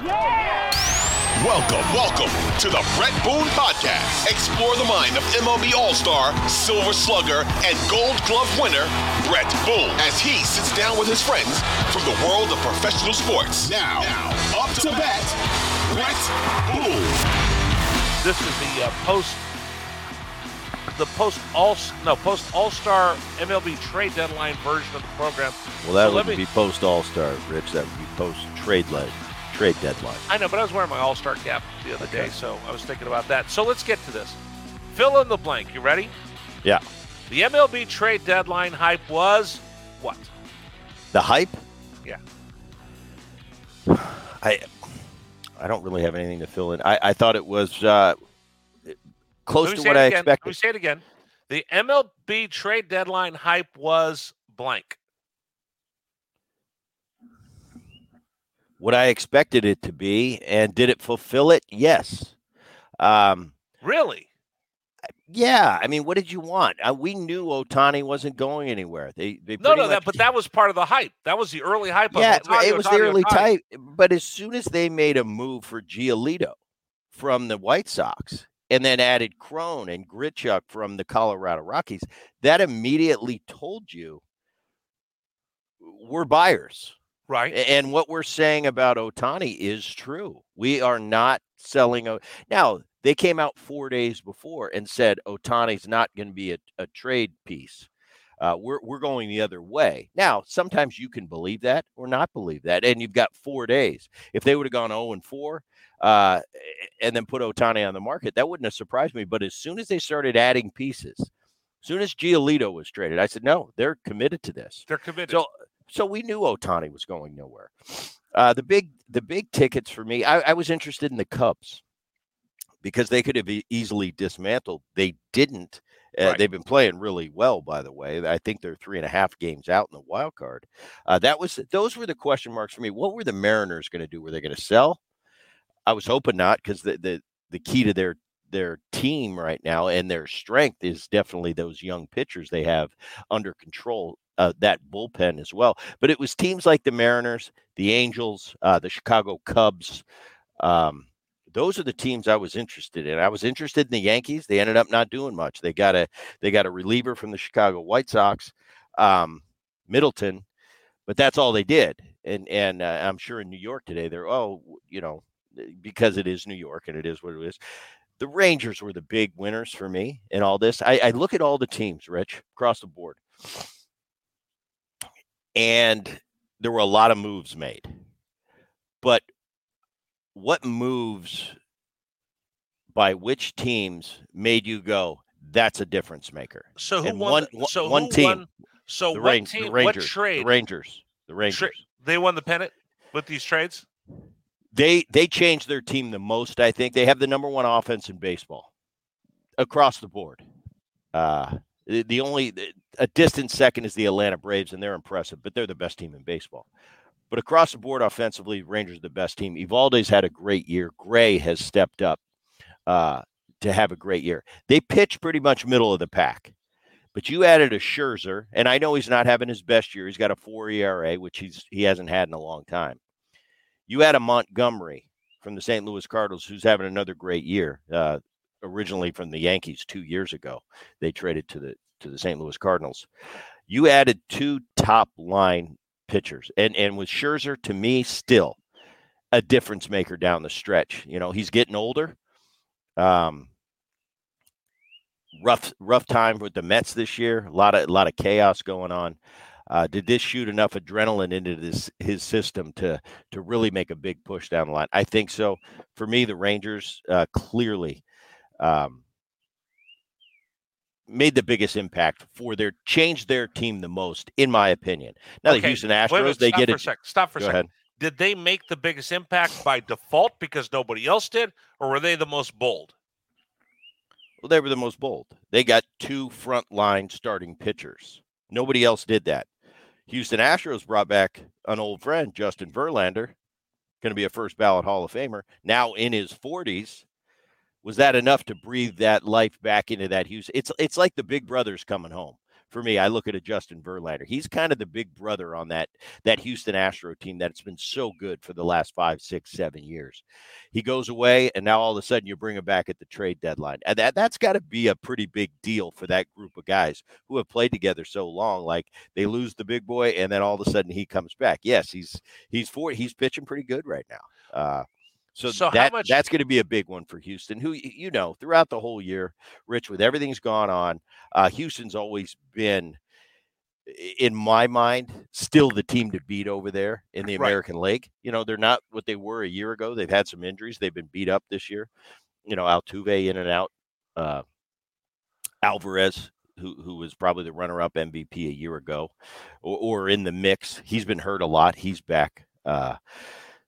Welcome, welcome to the Bret Boone Podcast. Explore the mind of MLB All Star, Silver Slugger, and Gold Glove winner, Bret Boone, as he sits down with his friends from the world of professional sports. Now, now up to bat, Bret Boone. This is the uh, post the post all no post All Star MLB trade deadline version of the program. Well, that So wouldn't be post All Star, Rich. That would be post trade leg, trade deadline. I know, but I was wearing my All Star cap the other day, so I was thinking about that. So let's get to this. Fill in the blank. You ready? Yeah. The MLB trade deadline hype was what? The hype. Yeah. I I don't really have anything to fill in. I, I thought it was uh, close to what I again. Let me say it again. The MLB trade deadline hype was blank. What I expected it to be, and did it fulfill it? Yes. Um, Really? yeah. I mean, what did you want? Uh, we knew Ohtani wasn't going anywhere. They, they No, no, that but that was part of the hype. That was the early hype yeah, it was the early type. But as soon as they made a move for Giolito from the White Sox and then added Cron and Grichuk from the Colorado Rockies, that immediately told you we're buyers. Right. And what we're saying about Ohtani is true. We are not selling. O- now, they came out four days before and said Ohtani's not going to be a, a trade piece. Uh, we're, we're going the other way. Now, sometimes you can believe that or not believe that. And you've got four days. If they would have gone 0 and 4 uh, and then put Ohtani on the market, that wouldn't have surprised me. But as soon as they started adding pieces, as soon as Giolito was traded, I said, no, they're committed to this. They're committed. So, so we knew Ohtani was going nowhere. Uh, the big, the big tickets for me, I, I was interested in the Cubs because they could have easily dismantled. They didn't. Uh, Right. They've been playing really well, by the way. I think they're three and a half games out in the wild card. Uh, that was those were the question marks for me. What were the Mariners going to do? Were they going to sell? I was hoping not because the, the the key to their their team right now and their strength is definitely those young pitchers they have under control. Uh, that bullpen as well, but it was teams like the Mariners, the Angels, uh, the Chicago Cubs. Um, those are the teams I was interested in. I was interested in the Yankees. They ended up not doing much. They got a they got a reliever from the Chicago White Sox, um, Middleton, but that's all they did. And and uh, I'm sure in New York today they're oh you know because it is New York and it is what it is. The Rangers were the big winners for me in all this. I, I look at all the teams, Rich, across the board, and there were a lot of moves made. But what moves by which teams made you go, that's a difference maker? so who and won? one- so one who team. won? So the, what Ran- team? the what Rangers, trade? the Rangers, the Rangers. Tra- they won the pennant with these trades. they they changed their team the most. I think they have the number one offense in baseball across the board. Uh, the, the only a distant second is the Atlanta Braves, and they're impressive, but they're the best team in baseball. But across the board, offensively, Rangers are the best team. Eovaldi's had a great year. Gray has stepped up uh, to have a great year. They pitch pretty much middle of the pack. But you added a Scherzer, and I know he's not having his best year. He's got a four ERA, which he's he hasn't had in a long time. You had a Montgomery from the St. Louis Cardinals, who's having another great year. Uh, originally from the Yankees two years ago, they traded to the to the St. Louis Cardinals. You added two top line pitchers, and and with Scherzer, to me, still a difference maker down the stretch. You know, he's getting older. Um, rough rough time with the Mets this year. A lot of a lot of chaos going on. Uh, did this shoot enough adrenaline into this his system to to really make a big push down the line? I think so. For me, the Rangers uh, clearly um, made the biggest impact for their changed their team the most, in my opinion. Now the Houston Astros, minute, they stop get it. sec. Stop for a Go second. ahead. Did they make the biggest impact by default because nobody else did, or were they the most bold? Well, they were the most bold. They got two front line starting pitchers. Nobody else did that. Houston Astros brought back an old friend, Justin Verlander, going to be a first ballot Hall of Famer, now in his 40s. Was that enough to breathe that life back into that Houston? It's it's like the big brothers coming home. for me. I look at a Justin Verlander. He's kind of the big brother on that that Houston Astro team that's been so good for the last five, six, seven years. He goes away, and now all of a sudden you bring him back at the trade deadline, and that that's got to be a pretty big deal for that group of guys who have played together so long. Like they lose the big boy, and then all of a sudden he comes back. Yes, he's he's for he's pitching pretty good right now. Uh, so, so that much- that's going to be a big one for Houston, who you know throughout the whole year, Rich, with everything's gone on, uh, Houston's always been, in my mind, still the team to beat over there in the American right. League. You know, they're not what they were a year ago. They've had some injuries. They've been beat up this year. You know, Altuve in and out. Uh, Alvarez, who who was probably the runner-up MVP a year ago, or, or in the mix. He's been hurt a lot. He's back. Uh,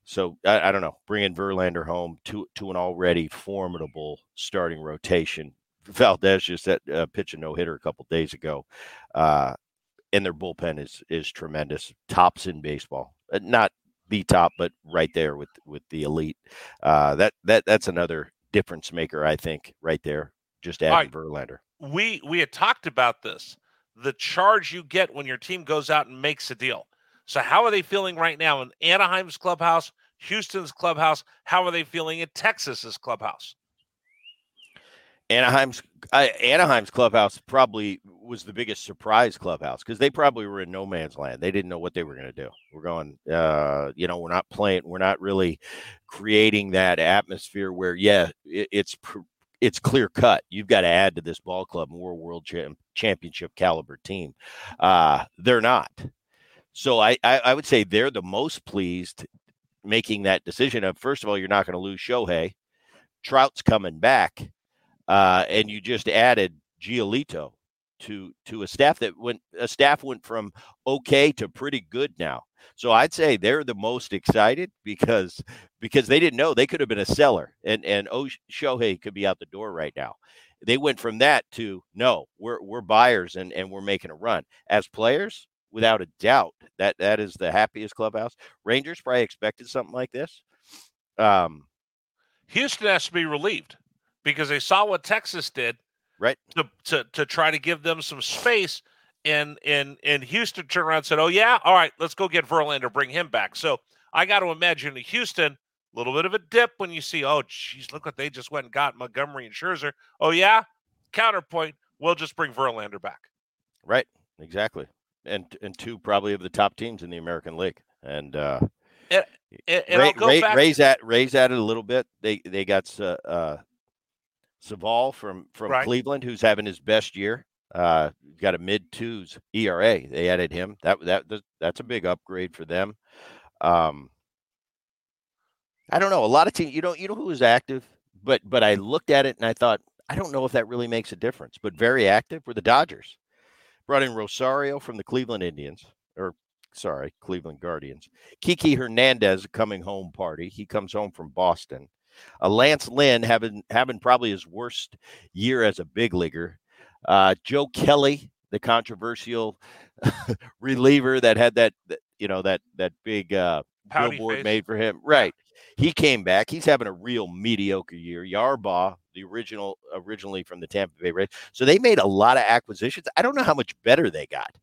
so I, I, don't know. Bringing Verlander home to to an already formidable starting rotation. Valdez just at, uh, pitch a no hitter a couple days ago, uh, and their bullpen is is tremendous. Tops in baseball, uh, not the top, but right there with with the elite. Uh, that that that's another difference maker, I think, right there. Just adding right. Verlander. We we had talked about this. The charge you get when your team goes out and makes a deal. So, how are they feeling right now in Anaheim's clubhouse, Houston's clubhouse? How are they feeling in Texas's clubhouse? Anaheim's Anaheim's clubhouse probably was the biggest surprise clubhouse because they probably were in no man's land. They didn't know what they were going to do. We're going, uh, you know, we're not playing. We're not really creating that atmosphere where, yeah, it, it's it's clear cut. You've got to add to this ball club more world champ, championship caliber team. Uh, they're not. So I, I, I would say they're the most pleased making that decision of first of all, you're not going to lose Shohei. Trout's coming back. Uh, and you just added Giolito to to a staff that went a staff went from okay to pretty good now. So I'd say they're the most excited because because they didn't know they could have been a seller and and oh Shohei could be out the door right now. They went from that to no, we're we're buyers and and we're making a run. As players, without a doubt. That that is the happiest clubhouse. Rangers probably expected something like this. Um, Houston has to be relieved because they saw what Texas did, right? To to to try to give them some space. And and and Houston turned around and said, "Oh yeah, all right, let's go get Verlander, bring him back." So I got to imagine Houston, a little bit of a dip when you see, "Oh, geez, look what they just went and got Montgomery and Scherzer." Oh yeah, counterpoint, we'll just bring Verlander back. Right, exactly and and two probably of the top teams in the American League. And uh, and, and, and Ray, Ray, back- Rays at Rays at it a little bit. They they got uh, uh Civale from from right. Cleveland, who's having his best year. Uh, got a mid twos ERA. They added him. That that that's a big upgrade for them. Um, I don't know. A lot of teams. You know. You know who was active, but but I looked at it and I thought I don't know if that really makes a difference. But very active were the Dodgers brought in Rosario from the Cleveland Indians, or sorry, Cleveland Guardians. Kiki Hernandez coming home party. He comes home from Boston. Uh, Lance Lynn having having probably his worst year as a big leaguer. Uh, Joe Kelly, the controversial reliever that had that, that, you know that that big uh, billboard face. made for him. Right. He came back. He's having a real mediocre year. Yarbrough, the original, originally from the Tampa Bay Rays. So they made a lot of acquisitions. I don't know how much better they got.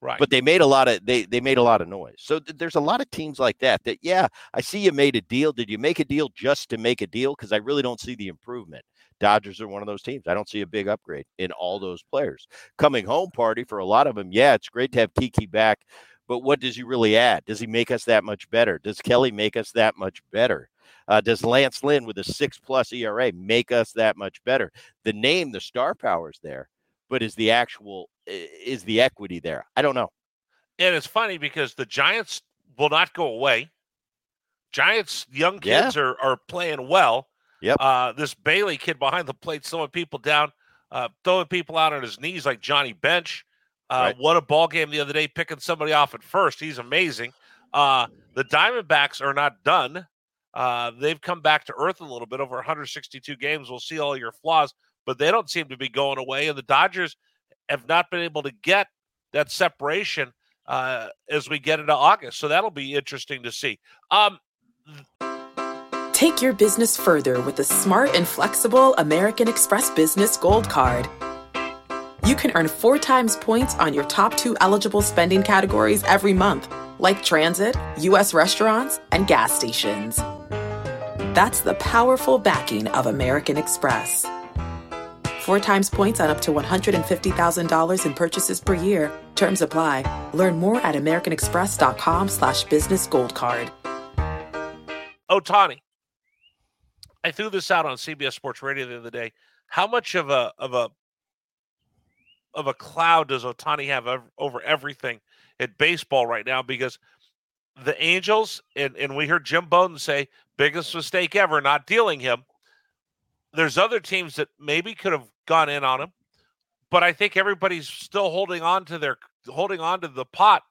Right. But they made a lot of they they made a lot of noise. So th- there's a lot of teams like that that yeah, I see you made a deal. Did you make a deal just to make a deal because I really don't see the improvement. Dodgers are one of those teams. I don't see a big upgrade in all those players. Coming home party for a lot of them. Yeah, it's great to have Kiki back but what does he really add? Does he make us that much better? Does Kelly make us that much better? Uh, does Lance Lynn with a six plus ERA make us that much better? The name, the star power is there, but is the actual is the equity there? I don't know. And it's funny because the Giants will not go away. Giants young kids yeah. are are playing well. Yep. Uh, this Bailey kid behind the plate throwing people down, uh, throwing people out on his knees like Johnny Bench. Uh, right. What a ball game the other day, picking somebody off at first. He's amazing. Uh, the Diamondbacks are not done. Uh, they've come back to earth a little bit over 162 games. We'll see all your flaws, but they don't seem to be going away. And the Dodgers have not been able to get that separation uh, as we get into August. So that'll be interesting to see. Um, Take your business further with the smart and flexible American Express Business Gold Card. You can earn four times points on your top two eligible spending categories every month, like transit, U.S. restaurants, and gas stations. That's the powerful backing of American Express. Four times points on up to $150,000 in purchases per year. Terms apply. Learn more at americanexpress.com slash business gold card. Ohtani. I threw this out on CBS Sports Radio the other day. How much of a of a of a cloud does Ohtani have over everything at baseball right now? Because the Angels and, and we heard Jim Bowden say biggest mistake ever not dealing him. There's other teams that maybe could have gone in on him, but I think everybody's still holding on to their holding on to the pot,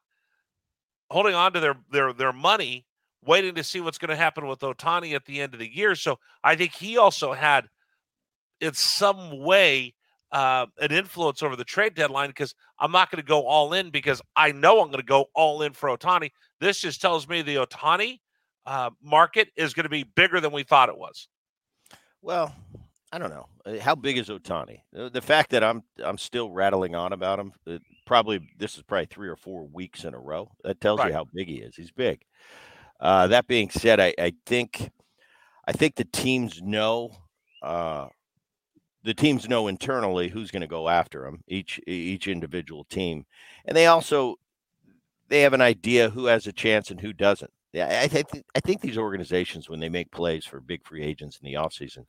holding on to their their their money, waiting to see what's going to happen with Ohtani at the end of the year. So I think he also had in some way uh, an influence over the trade deadline because I'm not going to go all in because I know I'm going to go all in for Ohtani. This just tells me the Ohtani uh, market is going to be bigger than we thought it was. Well, I don't know uh, how big is Ohtani. The fact that I'm I'm still rattling on about him, uh, probably this is probably three or four weeks in a row. That tells right. you how big he is. He's big. Uh, that being said, I, I think I think the teams know uh, the teams know internally who's going to go after him each each individual team and they also they have an idea who has a chance and who doesn't. Yeah i think i think these organizations when they make plays for big free agents in the offseason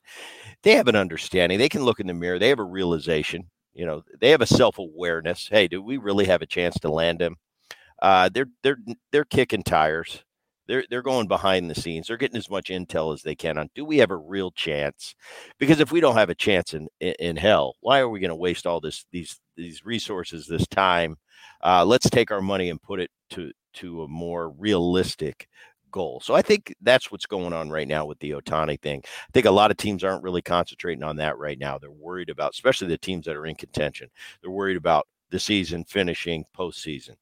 they have an understanding. They can look in the mirror. They have a realization you know they have a self-awareness. Hey do we really have a chance to land him uh, they're they're they're kicking tires they're they're going behind the scenes. They're getting as much intel as they can on. Do we have a real chance? Because if we don't have a chance in in, in hell, why are we going to waste all this these these resources, this time? Uh, let's take our money and put it to to a more realistic goal. So I think that's what's going on right now with the Ohtani thing. I think a lot of teams aren't really concentrating on that right now. They're worried about, especially the teams that are in contention. They're worried about the season finishing postseason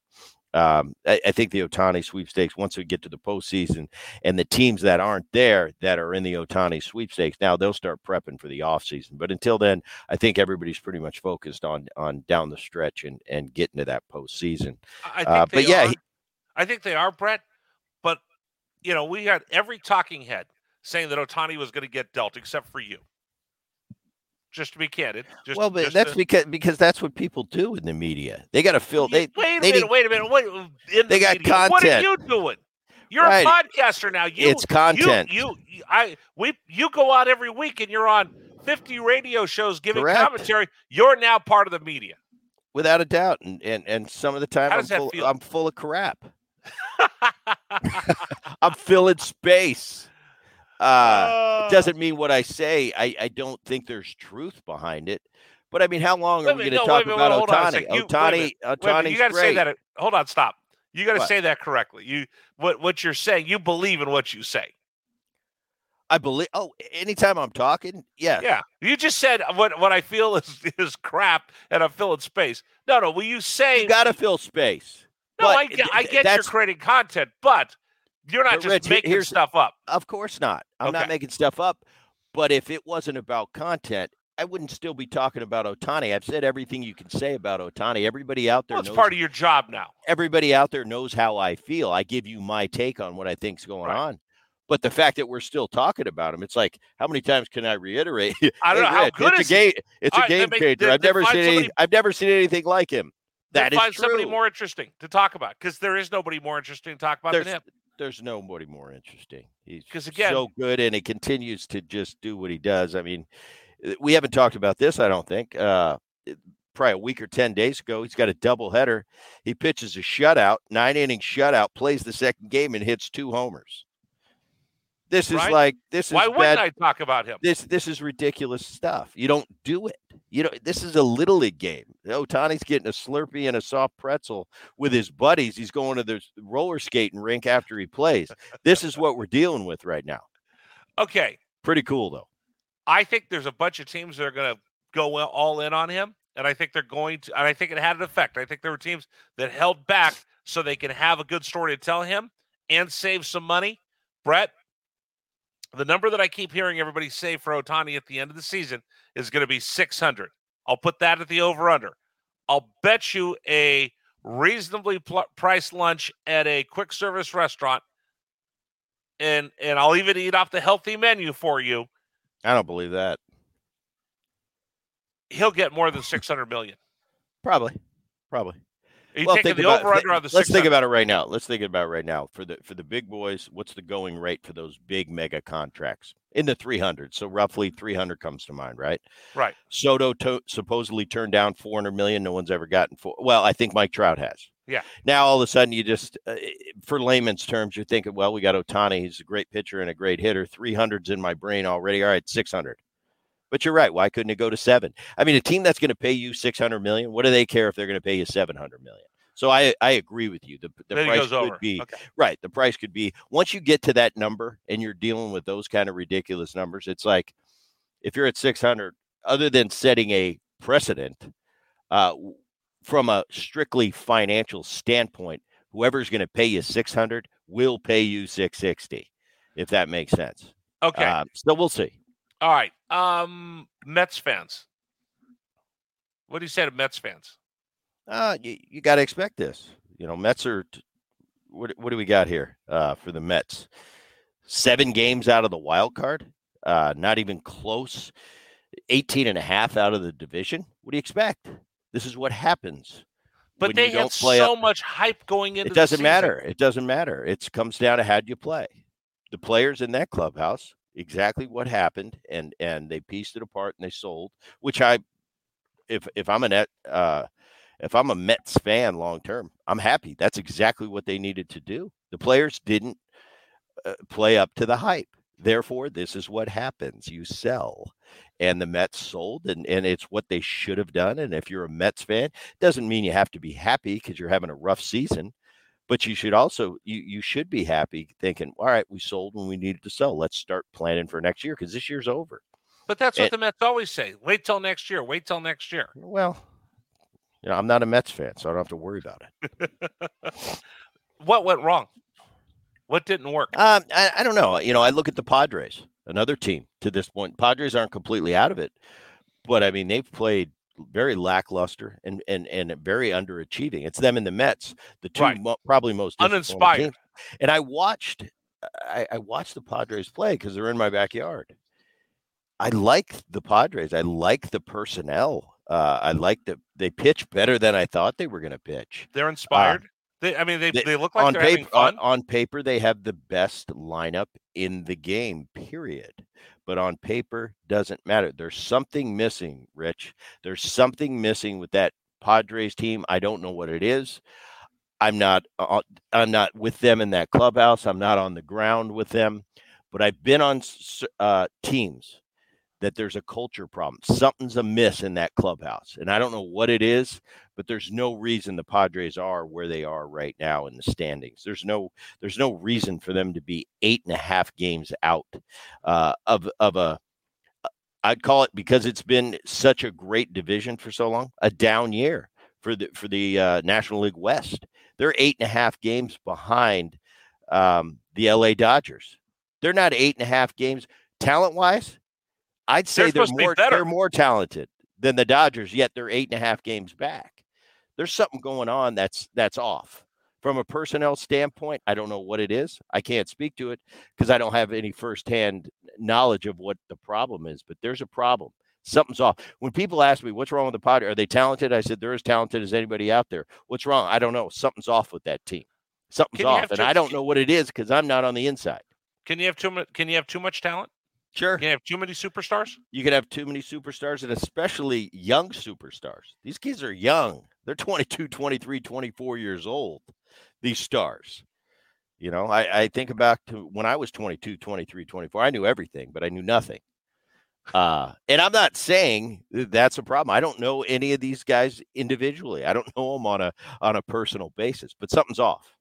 um, I, I, think the Ohtani sweepstakes, once we get to the postseason and the teams that aren't there that are in the Ohtani sweepstakes, now they'll start prepping for the offseason. But until then, I think everybody's pretty much focused on on down the stretch and, and getting to that postseason. I think uh, but yeah, he, I think they are, Bret. But, you know, we had every talking head saying that Ohtani was going to get dealt except for you just to be candid. Just, well, but that's to... because because that's what people do in the media. They got to fill. They wait a they minute. Need, wait a minute. Wait. In they the got media, content. What are you doing? You're right. a podcaster now. You, it's content. You, you, I, we, you go out every week and you're on 50 radio shows giving Correct. commentary. You're now part of the media, without a doubt. And and and some of the time, I'm full, I'm full of crap. I'm filling space. Uh, it doesn't mean what I say. I, I don't think there's truth behind it. But I mean, how long are we going to no, talk about Otani? You, Ohtani, Ohtani. You got to say that. Hold on, stop. You got to say that correctly. You what what you're saying. You believe in what you say. I believe. Oh, anytime I'm talking, yeah, yeah. You just said what what I feel is is crap, and I'm filling space. No, no. Will you say you got to fill space? No, I, I get you're creating content, but you're not but just Rich, making stuff up. Of course not. I'm okay. not making stuff up. But if it wasn't about content, I wouldn't still be talking about Ohtani. I've said everything you can say about Ohtani. Everybody out there well, it's knows, part of your job now. Everybody out there knows how I feel. I give you my take on what I think's going right. on. But the fact that we're still talking about him, it's like, how many times can I reiterate? I don't hey, know Rich, how good it's a game. It's a game changer. I've never seen somebody, any, I've never seen anything like him. That is find true. somebody more interesting to talk about because there is nobody more interesting to talk about there's, than him there's nobody more interesting. He's because again so good, and he continues to just do what he does. I mean, eh, we haven't talked about this. I don't think. Uh, probably a week or 10 days ago. He's got a double header. He pitches a shutout, nine inning shutout, plays the second game, and hits two homers. This is right? like this is why wouldn't bad. I talk about him? This this is ridiculous stuff. You don't do it. You know this is a little league game. Ohtani's getting a Slurpee and a soft pretzel with his buddies. He's going to the roller skating rink after he plays. this is what we're dealing with right now. Okay, pretty cool though. I think there's a bunch of teams that are going to go all in on him, and I think they're going to. And I think it had an effect. I think there were teams that held back so they can have a good story to tell him and save some money. Bret, the number that I keep hearing everybody say for Ohtani at the end of the season is going to be 600. I'll put that at the over under. I'll bet you a reasonably pl- priced lunch at a quick service restaurant, and and I'll even eat off the healthy menu for you. I don't believe that. He'll get more than six hundred million. Probably, probably. You Well, taking the about- over under on the Let's think about it right now. Let's think about it right now. For the for the big boys, what's the going rate for those big mega contracts? In the 300. So roughly 300 comes to mind, right? right. Soto to- supposedly turned down 400 million. No one's ever gotten four. Well, I think Mike Trout has. Yeah. Now all of a sudden you just, uh, for layman's terms, you're thinking, well, we got Ohtani. He's a great pitcher and a great hitter. 300's in my brain already. All right, 600. But you're right. Why couldn't it go to seven? I mean, a team that's going to pay you 600 million, what do they care if they're going to pay you 700 million? So I I agree with you. The, the then price could over. be Okay. Right. The price could be once you get to that number and you're dealing with those kind of ridiculous numbers, it's like if you're at 600, other than setting a precedent, uh, from a strictly financial standpoint, whoever's going to pay you 600 will pay you 660, if that makes sense. Okay. Uh, so we'll see. All right. Um, Mets fans. What do you say to Mets fans? Uh, you, you got to expect this. You know, Mets are. t- What, what do we got here uh, for the Mets? Seven games out of the wild card, uh, not even close. 18 and a half out of the division. What do you expect? This is what happens. But they had play so up- much hype going into It doesn't matter. It doesn't matter. It comes down to how do you play. The players in that clubhouse, exactly what happened, and and they pieced it apart and they sold. Which I, if if I'm a net, uh, if I'm a Mets fan long term, I'm happy. That's exactly what they needed to do. The players didn't uh, play up to the hype. Therefore, this is what happens. You sell. And the Mets sold, and, and it's what they should have done. And if you're a Mets fan, doesn't mean you have to be happy because you're having a rough season but you should also you you should be happy thinking all right we sold when we needed to sell let's start planning for next year because this year's over But that's what the Mets always say. Wait till next year. Wait till next year. well you know i'm not a mets fan so i don't have to worry about it What went wrong? What didn't work? um I, I don't know you know i look at the padres another team to this point padres aren't completely out of it but i mean they've played very lackluster and and and very underachieving it's them and the mets the two Right. mo- probably most Uninspired. teams. and i watched I, I watched the Padres play because they're in my backyard. I like the Padres. I like the personnel. Uh, I like that they pitch better than I thought they were going to pitch. They're inspired. they, I mean, they, they- they look like on they're paper, on, on paper, they have the best lineup in the game. Period. But on paper, doesn't matter. There's something missing, Rich. There's something missing with that Padres team. I don't know what it is. I'm not. Uh, I'm not with them in that clubhouse. I'm not on the ground with them. But I've been on uh, teams that there's a culture problem. Something's amiss in that clubhouse, and I don't know what it is. But there's no reason the Padres are where they are right now in the standings. There's no. There's no reason for them to be eight and a half games out uh, of of a. I'd call it because it's been such a great division for so long, a down year for the for the uh, National League West. They're eight and a half games behind um, the LA Dodgers. They're not eight and a half games talent wise. I'd say They're they're, to be more—they're more talented than the Dodgers. Yet they're eight and a half games back. There's something going on that's that's off from a personnel standpoint. I don't know what it is. I can't speak to it because I don't have any firsthand knowledge of what the problem is. But there's a problem. Something's off. When people ask me what's wrong with the Padres, are they talented? I said they're as talented as anybody out there. What's wrong? I don't know. Something's off with that team. Something's off, and I don't know what it is because I'm not on the inside. Can you have too much? Can you have too much talent? Sure, You Can have too many superstars? you can have too many superstars and especially young superstars. These kids are young. They're 22, 23, 24 years old. These stars. You know, I, I think about to when I was 22, 23, 24. I knew everything, but I knew nothing. Uh, and I'm not saying that's a problem. I don't know any of these guys individually. I don't know them on a on a personal basis, but something's off.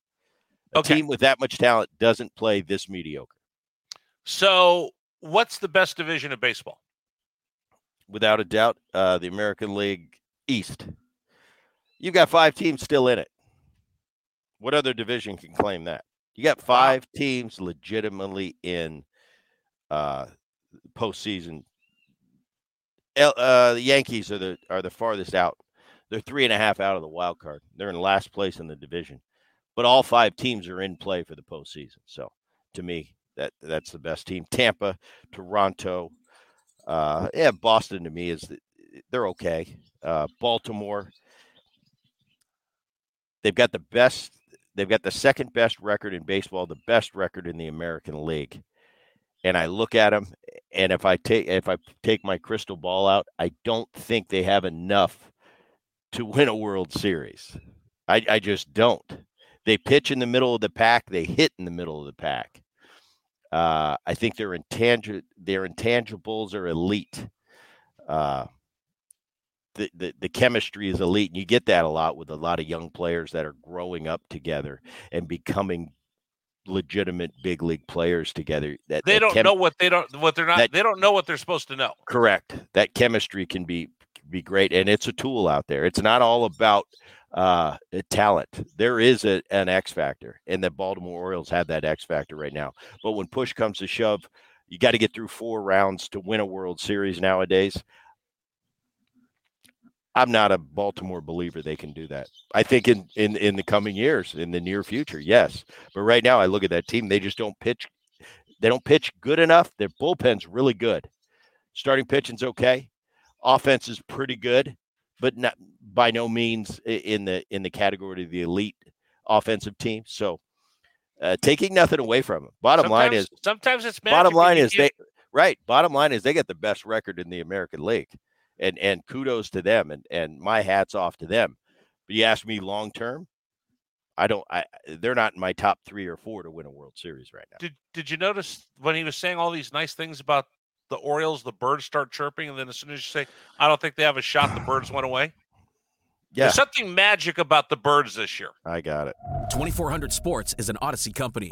A Okay. team with that much talent doesn't play this mediocre. So, what's the best division of baseball? without a doubt, uh, the American League East. You've got five teams still in it. What other division can claim that? You got five teams legitimately in uh, postseason. L- uh, the Yankees are the are the farthest out. They're three and a half out of the wild card. They're in last place in the division, but all five teams are in play for the postseason. So to me, that that's the best team. Tampa, Toronto, uh, yeah, Boston to me is they're okay. Uh, Baltimore, they've got the best. They've got the second best record in baseball, the best record in the American League. And I look at them, and if I take if I take my crystal ball out, I don't think they have enough to win a World Series. I, I just don't. They pitch in the middle of the pack. They hit in the middle of the pack. Uh, I think their intangible their intangibles are elite. Uh, the, the the chemistry is elite, and you get that a lot with a lot of young players that are growing up together and becoming legitimate big league players together. That they that don't chem- know what they don't what they're not. that- they don't know what they're supposed to know. Correct. That chemistry can be be great, and it's a tool out there. It's not all about uh, talent. There is a, an X factor, and the Baltimore Orioles have that X factor right now. But when push comes to shove, you got to get through four rounds to win a World Series nowadays. I'm not a Baltimore believer they can do that. I think in, in in the coming years, in the near future, yes. But right now, I look at that team; they just don't pitch. They don't pitch good enough. Their bullpen's really good. Starting pitching's okay. Offense is pretty good, but not by no means in the in the category of the elite offensive team. So, uh, taking nothing away from them. Bottom line is, sometimes it's bottom line is they right. Bottom line is they get the best record in the American League, and and kudos to them, and and my hats off to them. But you ask me long term, I don't. I they're not in my top three or four to win a World Series right now. Did Did you notice when he was saying all these nice things about the Orioles, the birds start chirping, and then as soon as you say, "I don't think they have a shot," the birds went away. Yeah, There's something magic about the birds this year. I got it. 2400 Sports is an Audacy company.